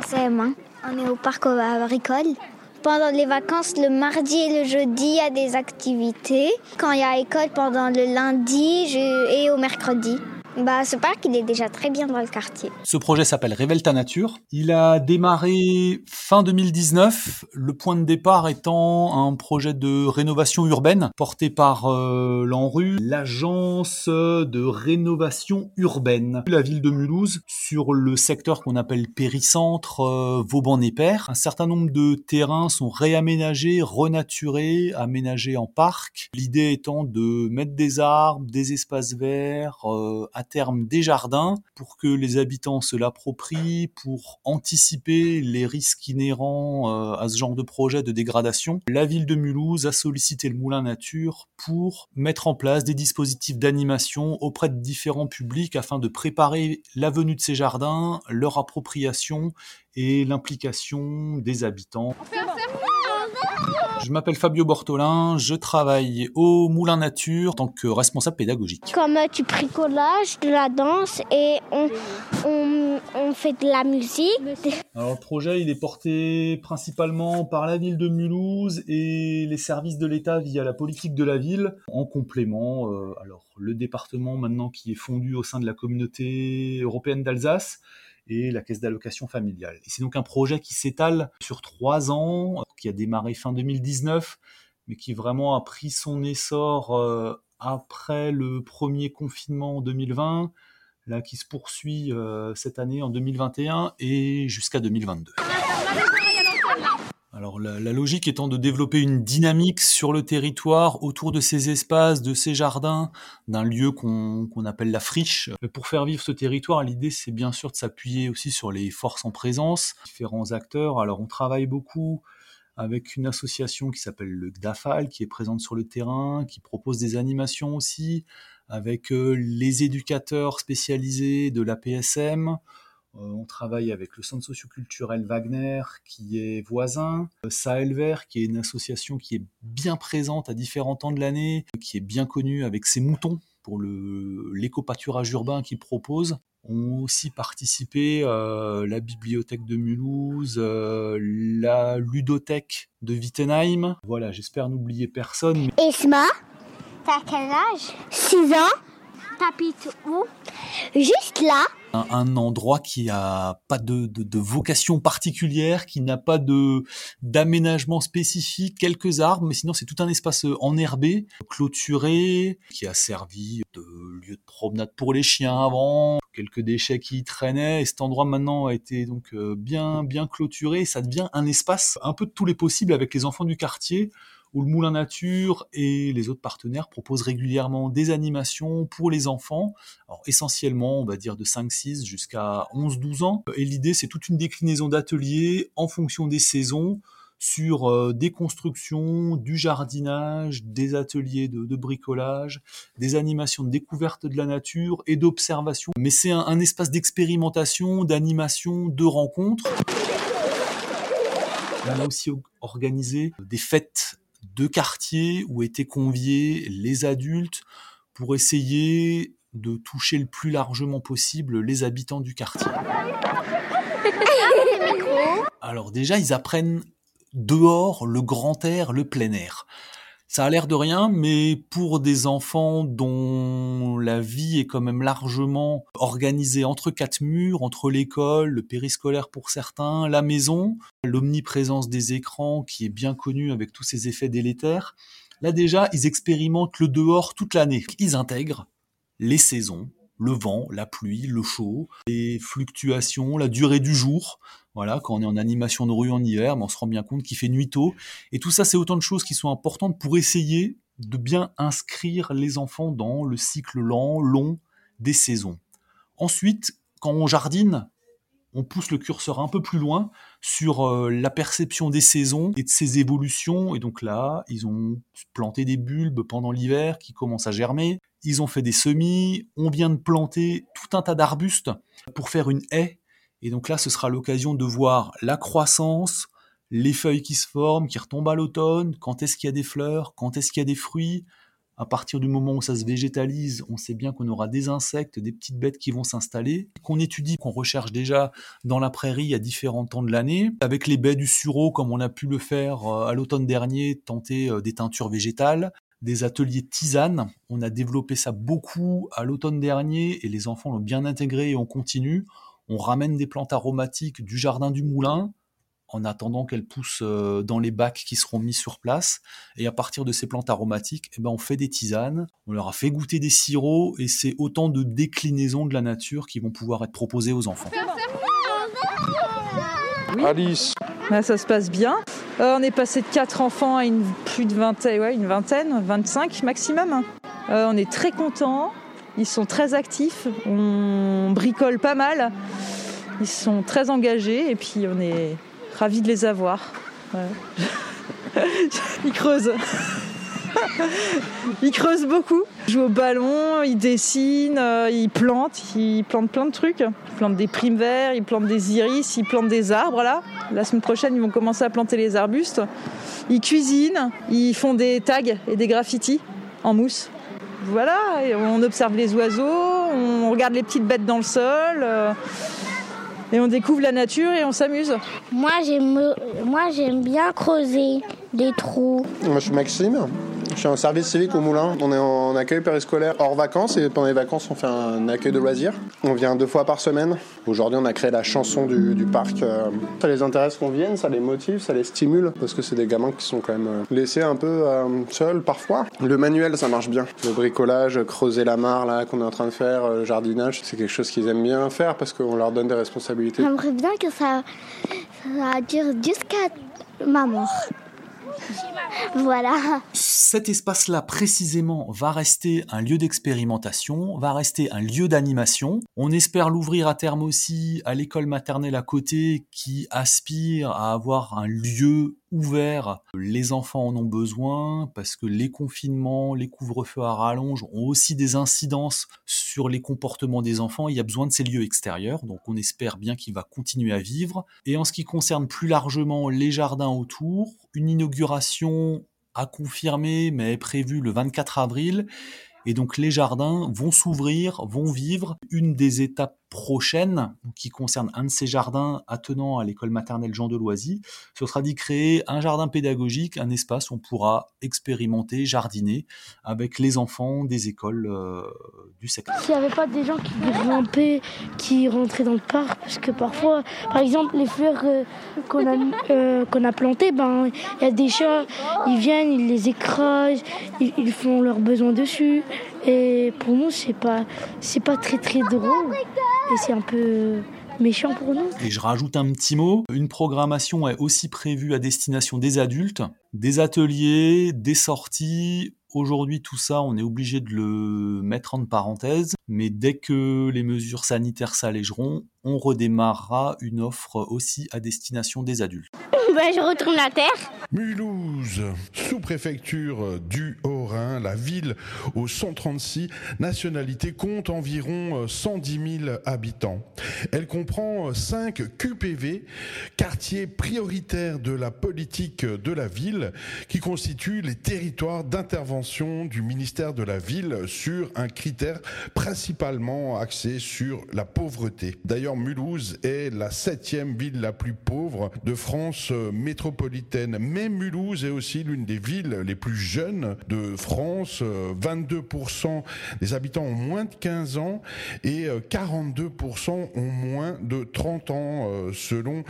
suis en CM1. On est au parc agricole. Pendant les vacances, le mardi et le jeudi, il y a des activités. Quand il y a école, pendant le lundi et au mercredi. Bah, ce parc, il est déjà très bien dans le quartier. Ce projet s'appelle Révèle ta nature. Il a démarré fin 2019, le point de départ étant un projet de rénovation urbaine porté par euh, l'ANRU, l'agence de rénovation urbaine. La ville de Mulhouse, sur le secteur qu'on appelle péricentre, euh, Vauban-Népère, un certain nombre de terrains sont réaménagés, renaturés, aménagés en parc. L'idée étant de mettre des arbres, des espaces verts, euh, à terme des jardins pour que les habitants se l'approprient, pour anticiper les risques inhérents euh, à ce genre de projet de dégradation. La ville de Mulhouse a sollicité le Moulin Nature pour mettre en place des dispositifs d'animation auprès de différents publics afin de préparer la venue de ces jardins, leur appropriation et l'implication des habitants. Je m'appelle Fabio Bortolin, je travaille au Moulin Nature en tant que responsable pédagogique. Comme tu bricolages, de la danse et on, on, fait de la musique. Alors le projet il est porté principalement par la ville de Mulhouse et les services de l'État via la politique de la ville. En complément, euh, alors le département maintenant qui est fondu au sein de la communauté européenne d'Alsace et la caisse d'allocation familiale. Et c'est donc un projet qui s'étale sur trois ans, qui a démarré fin 2019, mais qui vraiment a pris son essor euh, après le premier confinement en 2020, là qui se poursuit euh, cette année en 2021 et jusqu'à 2022. Alors la, logique étant de développer une dynamique sur le territoire autour de ces espaces, de ces jardins, d'un lieu qu'on appelle la friche. Pour faire vivre ce territoire, l'idée c'est bien sûr de s'appuyer aussi sur les forces en présence, différents acteurs. Alors on travaille beaucoup avec une association qui s'appelle le GDAFAL, qui est présente sur le terrain, qui propose des animations aussi, avec euh, les éducateurs spécialisés de la PSM, euh, on travaille avec le centre socioculturel Wagner qui est voisin, euh, Sahel Vert qui est une association qui est bien présente à différents temps de l'année, qui est bien connue avec ses moutons pour l'éco-pâturage urbain qu'il propose. ont aussi participé euh, la bibliothèque de Mulhouse, la ludothèque de Wittenheim. Voilà, j'espère n'oublier personne. Esma, t'as quel âge? 6 ans. Où? Juste là. Un, endroit qui a pas de, vocation particulière, qui n'a pas de d'aménagement spécifique, quelques arbres, mais sinon c'est tout un espace enherbé, clôturé, qui a servi de lieu de promenade pour les chiens avant, quelques déchets qui y traînaient, et cet endroit maintenant a été donc euh, bien bien clôturé, ça devient un espace un peu de tous les possibles avec les enfants du quartier où le Moulin Nature et les autres partenaires proposent régulièrement des animations pour les enfants, alors essentiellement on va dire de 5-6 jusqu'à 11-12 ans. Et l'idée c'est toute une déclinaison d'ateliers en fonction des saisons sur euh, des constructions, du jardinage, des ateliers de, bricolage, des animations de découverte de la nature et d'observation. Mais c'est un, espace d'expérimentation, d'animation, de rencontre. On a aussi organisé des fêtes deux quartiers où étaient conviés les adultes pour essayer de toucher le plus largement possible les habitants du quartier. Alors déjà, ils apprennent dehors le grand air, le plein air. Ça a l'air de rien, mais pour des enfants dont la vie est quand même largement organisée entre quatre murs, entre l'école, le périscolaire pour certains, la maison, l'omniprésence des écrans qui est bien connue avec tous ces effets délétères, là déjà, ils expérimentent le dehors toute l'année. Ils intègrent les saisons, le vent, la pluie, le chaud, les fluctuations, la durée du jour. Voilà, quand on est en animation de rue en hiver, on se rend bien compte qu'il fait nuit tôt. Et tout ça, c'est autant de choses qui sont importantes pour essayer de bien inscrire les enfants dans le cycle lent, long des saisons. Ensuite, quand on jardine, on pousse le curseur un peu plus loin sur euh, la perception des saisons et de ses évolutions. Et donc là, ils ont planté des bulbes pendant l'hiver qui commencent à germer. Ils ont fait des semis. On vient de planter tout un tas d'arbustes pour faire une haie. Et donc là, ce sera l'occasion de voir la croissance, les feuilles qui se forment, qui retombent à l'automne, quand est-ce qu'il y a des fleurs, quand est-ce qu'il y a des fruits, À partir du moment où ça se végétalise, on sait bien qu'on aura des insectes, des petites bêtes qui vont s'installer, qu'on étudie, qu'on recherche déjà dans la prairie à différents temps de l'année. Avec les baies du sureau, comme on a pu le faire euh, à l'automne dernier, tenter euh, des teintures végétales des ateliers tisane. On a développé ça beaucoup à l'automne dernier et les enfants l'ont bien intégré et on continue. On ramène des plantes aromatiques du jardin du moulin en attendant qu'elles poussent euh, dans les bacs qui seront mis sur place. Et à partir de ces plantes aromatiques, eh ben, on fait des tisanes, on leur a fait goûter des sirops et c'est autant de déclinaisons de la nature qui vont pouvoir être proposées aux enfants. Alice. ça se passe bien. Euh, on est passé de 4 enfants à une, plus de vingtaine, ouais, une vingtaine, 25 maximum. Euh, on est très contents. Ils sont très actifs. On bricole pas mal. Ils sont très engagés et puis on est ravis de les avoir. Ils creusent. ils creusent beaucoup. Ils jouent au ballon, ils dessinent, euh, ils plantent, ils plantent plein de trucs. Ils plantent des primes verts, ils plantent des iris, ils plantent des arbres là. La semaine prochaine, ils vont commencer à planter les arbustes. Ils cuisinent, ils font des tags et des graffitis en mousse. Voilà, on observe les oiseaux, on regarde les petites bêtes dans le sol. Euh, et on découvre la nature et on s'amuse. Moi j'aime, moi j'aime bien creuser des trous. Moi je suis Maxime. Je suis en service civique au Moulin. On est en accueil périscolaire hors vacances et pendant les vacances, on fait un accueil de loisirs. On vient deux fois par semaine. Aujourd'hui, on a créé la chanson du, parc. Euh, ça les intéresse qu'on vienne, ça les motive, ça les stimule parce que c'est des gamins qui sont quand même euh, laissés un peu euh, seuls parfois. Le manuel, ça marche bien. Le bricolage, creuser la mare là qu'on est en train de faire, le jardinage, c'est quelque chose qu'ils aiment bien faire parce qu'on leur donne des responsabilités. J'aimerais bien que ça, ça dure jusqu'à ma mort. Voilà. Cet espace-là, précisément, va rester un lieu d'expérimentation, va rester un lieu d'animation. On espère l'ouvrir à terme aussi à l'école maternelle à côté qui aspire à avoir un lieu ouvert. Les enfants en ont besoin parce que les confinements, les couvre-feux à rallonge ont aussi des incidences sur les comportements des enfants. Il y a besoin de ces lieux extérieurs, donc on espère bien qu'il va continuer à vivre. Et en ce qui concerne plus largement les jardins autour, une inauguration à confirmer, mais est prévue le 24 avril. Et donc les jardins vont s'ouvrir, vont vivre. Une des étapes prochaine, qui concerne un de ces jardins attenant à l'école maternelle Jean de Loisy, ce sera d'y créer un jardin pédagogique, un espace où on pourra expérimenter, jardiner avec les enfants des écoles euh, du secteur. S'il n'y avait pas des gens qui grimpaient, qui rentraient dans le parc, parce que parfois, par exemple, les fleurs euh, qu'on a, euh, qu'on a plantées, ben, il y a des chats, ils viennent, ils les écrasent, ils, ils font leurs besoins dessus. Et pour nous, c'est pas, c'est pas très très drôle. Et c'est un peu méchant pour nous. Et je rajoute un petit mot, une programmation est aussi prévue à destination des adultes, des ateliers, des sorties. Aujourd'hui, tout ça, on est obligé de le mettre en parenthèse, mais dès que les mesures sanitaires s'allégeront, on redémarrera une offre aussi à destination des adultes. Ben, je retourne la terre. Mulhouse, sous-préfecture du Haut-Rhin, la ville aux 136 nationalités compte environ 110 000 habitants. Elle comprend 5 QPV, quartiers prioritaires de la politique de la ville, qui constituent les territoires d'intervention du ministère de la ville sur un critère principalement axé sur la pauvreté. D'ailleurs, Mulhouse est la septième ville la plus pauvre de France métropolitaine. Mais Mulhouse est aussi l'une des villes les plus jeunes de France. 22% des habitants ont moins de 15 ans et 42% ont moins de 30 ans euh, selon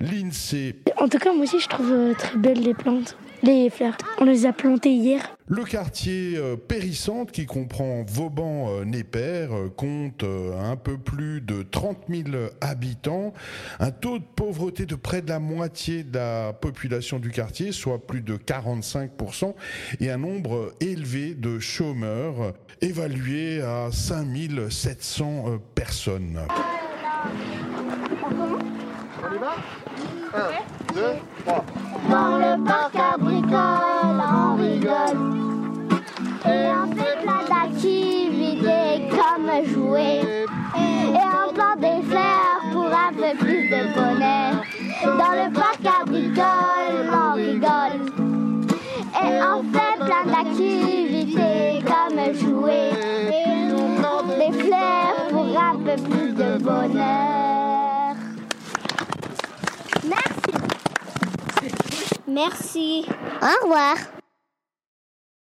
l'INSEE. En tout cas, moi aussi, je trouve euh, très belles les plantes. Les fleurs, on les a plantées hier. Le quartier euh, Périssante, qui comprend Vauban-Népère, euh, compte un peu plus de 30 000 habitants, un taux de pauvreté de près de la moitié de la population du quartier, soit plus de 45% et un nombre élevé de chômeurs, évalué à 5 700 personnes. On y va? Dans le parc à bricoles, on rigole. Et on fait plein d'activités comme jouer. Et on plante des fleurs pour un peu plus de bonheur. Dans le parc à bricoles, on rigole. Et on fait plein d'activités comme jouer. Et on plante des fleurs pour un peu plus de bonheur. Merci. Au revoir.